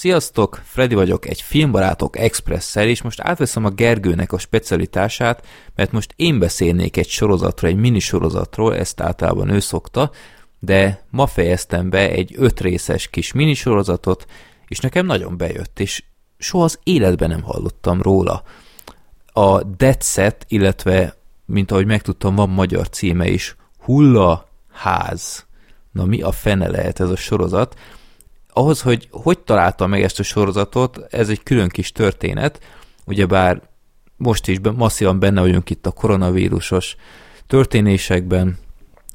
Sziasztok, Freddy vagyok, egy Filmbarátok Express-szel, és most átveszem a Gergőnek a specialitását, mert most én beszélnék egy sorozatról, egy minisorozatról, ezt általában ő szokta, de ma fejeztem be egy öt részes kis minisorozatot, és nekem nagyon bejött, és soha az életben nem hallottam róla. A Dead Set, illetve, mint ahogy megtudtam, van magyar címe is, Hulla Ház. Na mi a fene lehet ez a sorozat? Ahhoz, hogy hogy találtam meg ezt a sorozatot, ez egy külön kis történet, ugyebár most is masszívan benne vagyunk itt a koronavírusos történésekben,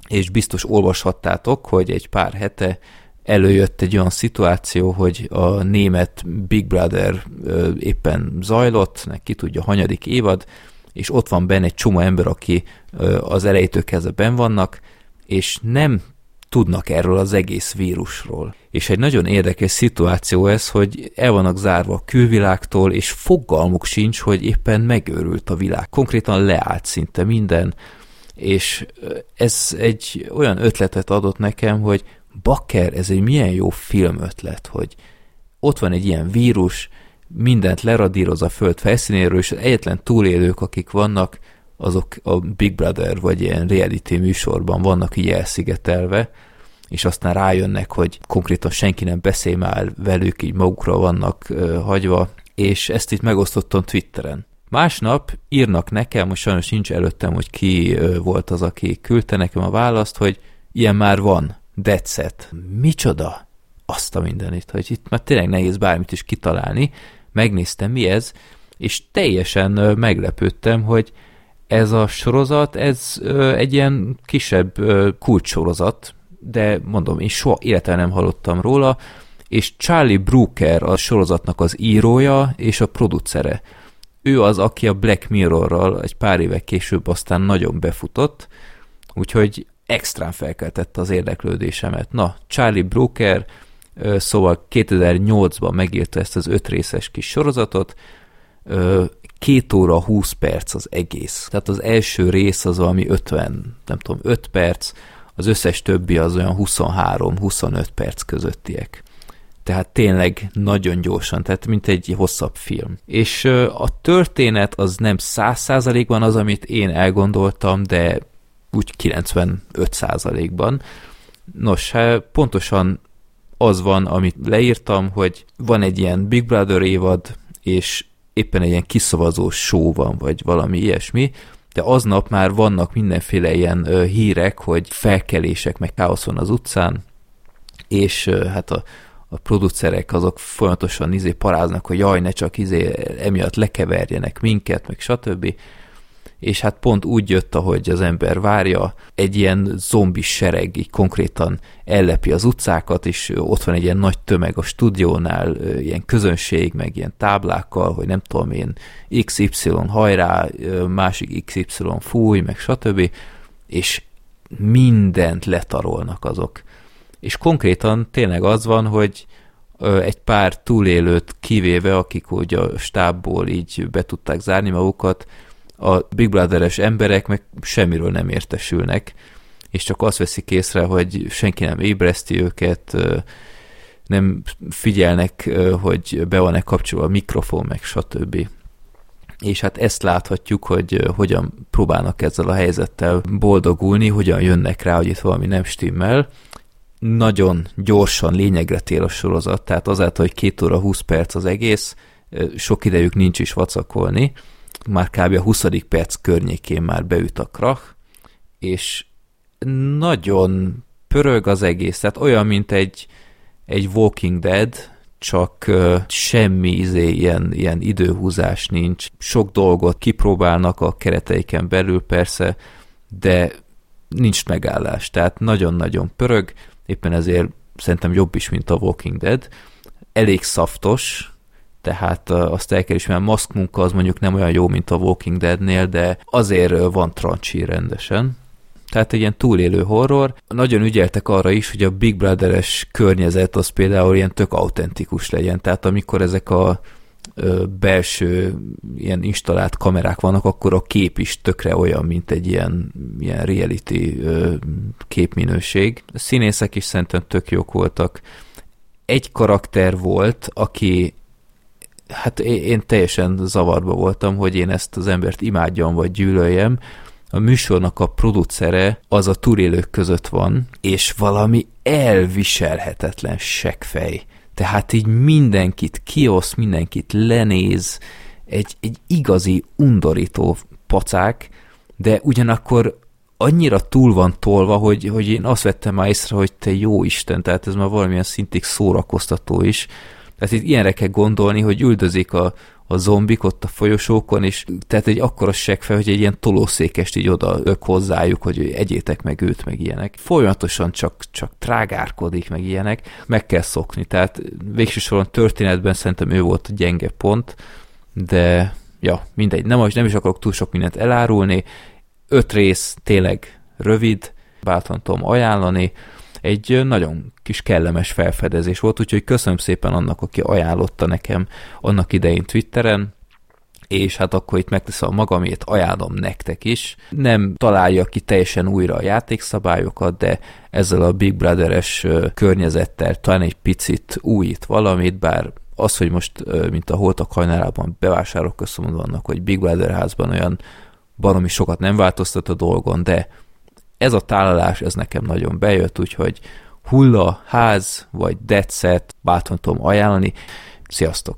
és biztos olvashattátok, hogy egy pár hete előjött egy olyan szituáció, hogy a német Big Brother éppen zajlott, ki tudja, hanyadik évad, és ott van benne egy csomó ember, aki az elejétől kezdve ben vannak, és nem tudnak erről az egész vírusról. És egy nagyon érdekes szituáció ez, hogy el vannak zárva a külvilágtól, és fogalmuk sincs, hogy éppen megőrült a világ. Konkrétan leállt szinte minden, és ez egy olyan ötletet adott nekem, hogy bakker, ez egy milyen jó filmötlet, hogy ott van egy ilyen vírus, mindent leradíroz a föld felszínéről, és egyetlen túlélők, akik vannak, azok a Big Brother vagy ilyen reality műsorban vannak így elszigetelve, és aztán rájönnek, hogy konkrétan senki nem beszél már velük, így magukra vannak ö, hagyva, és ezt itt megosztottam Twitteren. Másnap írnak nekem, most sajnos nincs előttem, hogy ki volt az, aki küldte nekem a választ, hogy ilyen már van, decet. Micsoda? Azt a mindenit, hogy itt már tényleg nehéz bármit is kitalálni. Megnéztem, mi ez, és teljesen meglepődtem, hogy ez a sorozat, ez ö, egy ilyen kisebb ö, de mondom, én soha életben nem hallottam róla, és Charlie Brooker a sorozatnak az írója és a producere. Ő az, aki a Black Mirrorral egy pár éve később aztán nagyon befutott, úgyhogy extrán felkeltette az érdeklődésemet. Na, Charlie Brooker, szóval 2008-ban megírta ezt az öt részes kis sorozatot, két óra 20 perc az egész. Tehát az első rész az valami 50, nem tudom, 5 perc, az összes többi az olyan 23-25 perc közöttiek. Tehát tényleg nagyon gyorsan, tehát mint egy hosszabb film. És a történet az nem 100%-ban az, amit én elgondoltam, de úgy 95%-ban. Nos, hát pontosan az van, amit leírtam, hogy van egy ilyen Big Brother évad, és éppen egy ilyen kiszavazós show van, vagy valami ilyesmi, de aznap már vannak mindenféle ilyen ö, hírek, hogy felkelések, meg káosz van az utcán, és ö, hát a, a producerek azok folyamatosan izé paráznak, hogy jaj, ne csak izé emiatt lekeverjenek minket, meg stb és hát pont úgy jött, ahogy az ember várja, egy ilyen zombi sereg így konkrétan ellepi az utcákat, és ott van egy ilyen nagy tömeg a stúdiónál, ilyen közönség, meg ilyen táblákkal, hogy nem tudom én, XY hajrá, másik XY fúj, meg stb. És mindent letarolnak azok. És konkrétan tényleg az van, hogy egy pár túlélőt kivéve, akik úgy a stábból így be tudták zárni magukat, a Big Brother-es emberek meg semmiről nem értesülnek, és csak azt veszik észre, hogy senki nem ébreszti őket, nem figyelnek, hogy be van-e kapcsolva a mikrofon, meg stb. És hát ezt láthatjuk, hogy hogyan próbálnak ezzel a helyzettel boldogulni, hogyan jönnek rá, hogy itt valami nem stimmel. Nagyon gyorsan lényegre tér a sorozat, tehát azáltal, hogy két óra 20 perc az egész, sok idejük nincs is vacakolni, már kb. a 20. perc környékén már beüt a krach, és nagyon pörög az egész, tehát olyan, mint egy, egy Walking Dead, csak uh, semmi izé, ilyen, ilyen időhúzás nincs. Sok dolgot kipróbálnak a kereteiken belül persze, de nincs megállás, tehát nagyon-nagyon pörög, éppen ezért szerintem jobb is, mint a Walking Dead. Elég szaftos, tehát azt el kell ismerni, a maszk munka az mondjuk nem olyan jó, mint a Walking Deadnél, de azért van trancsi rendesen. Tehát egy ilyen túlélő horror. Nagyon ügyeltek arra is, hogy a Big Brother-es környezet az például ilyen tök autentikus legyen. Tehát amikor ezek a belső ilyen installált kamerák vannak, akkor a kép is tökre olyan, mint egy ilyen, ilyen reality képminőség. A színészek is szerintem tök jók voltak egy karakter volt, aki hát én teljesen zavarba voltam, hogy én ezt az embert imádjam vagy gyűlöljem. A műsornak a producere az a turélők között van, és valami elviselhetetlen seggfej. Tehát így mindenkit kiosz, mindenkit lenéz, egy, egy igazi undorító pacák, de ugyanakkor annyira túl van tolva, hogy, hogy én azt vettem már észre, hogy te jó Isten, tehát ez már valamilyen szintig szórakoztató is. Tehát itt ilyenre kell gondolni, hogy üldözik a, a zombik ott a folyosókon, és tehát egy akkora fel, hogy egy ilyen tolószékest így oda ök hozzájuk, hogy egyétek meg őt, meg ilyenek. Folyamatosan csak, csak trágárkodik, meg ilyenek. Meg kell szokni, tehát végső soron történetben szerintem ő volt a gyenge pont, de ja, mindegy, nem, nem is akarok túl sok mindent elárulni. Öt rész tényleg rövid, bátran tudom ajánlani, egy nagyon kis kellemes felfedezés volt, úgyhogy köszönöm szépen annak, aki ajánlotta nekem annak idején Twitteren, és hát akkor itt megteszem magamét, ajánlom nektek is. Nem találja ki teljesen újra a játékszabályokat, de ezzel a Big Brother-es környezettel talán egy picit újít valamit, bár az, hogy most, mint a holtak hajnalában bevásárok köszönöm annak, hogy Big Brother házban olyan baromi sokat nem változtat a dolgon, de ez a tálalás, ez nekem nagyon bejött, úgyhogy hulla, ház vagy dead set, bátran tudom ajánlani. Sziasztok!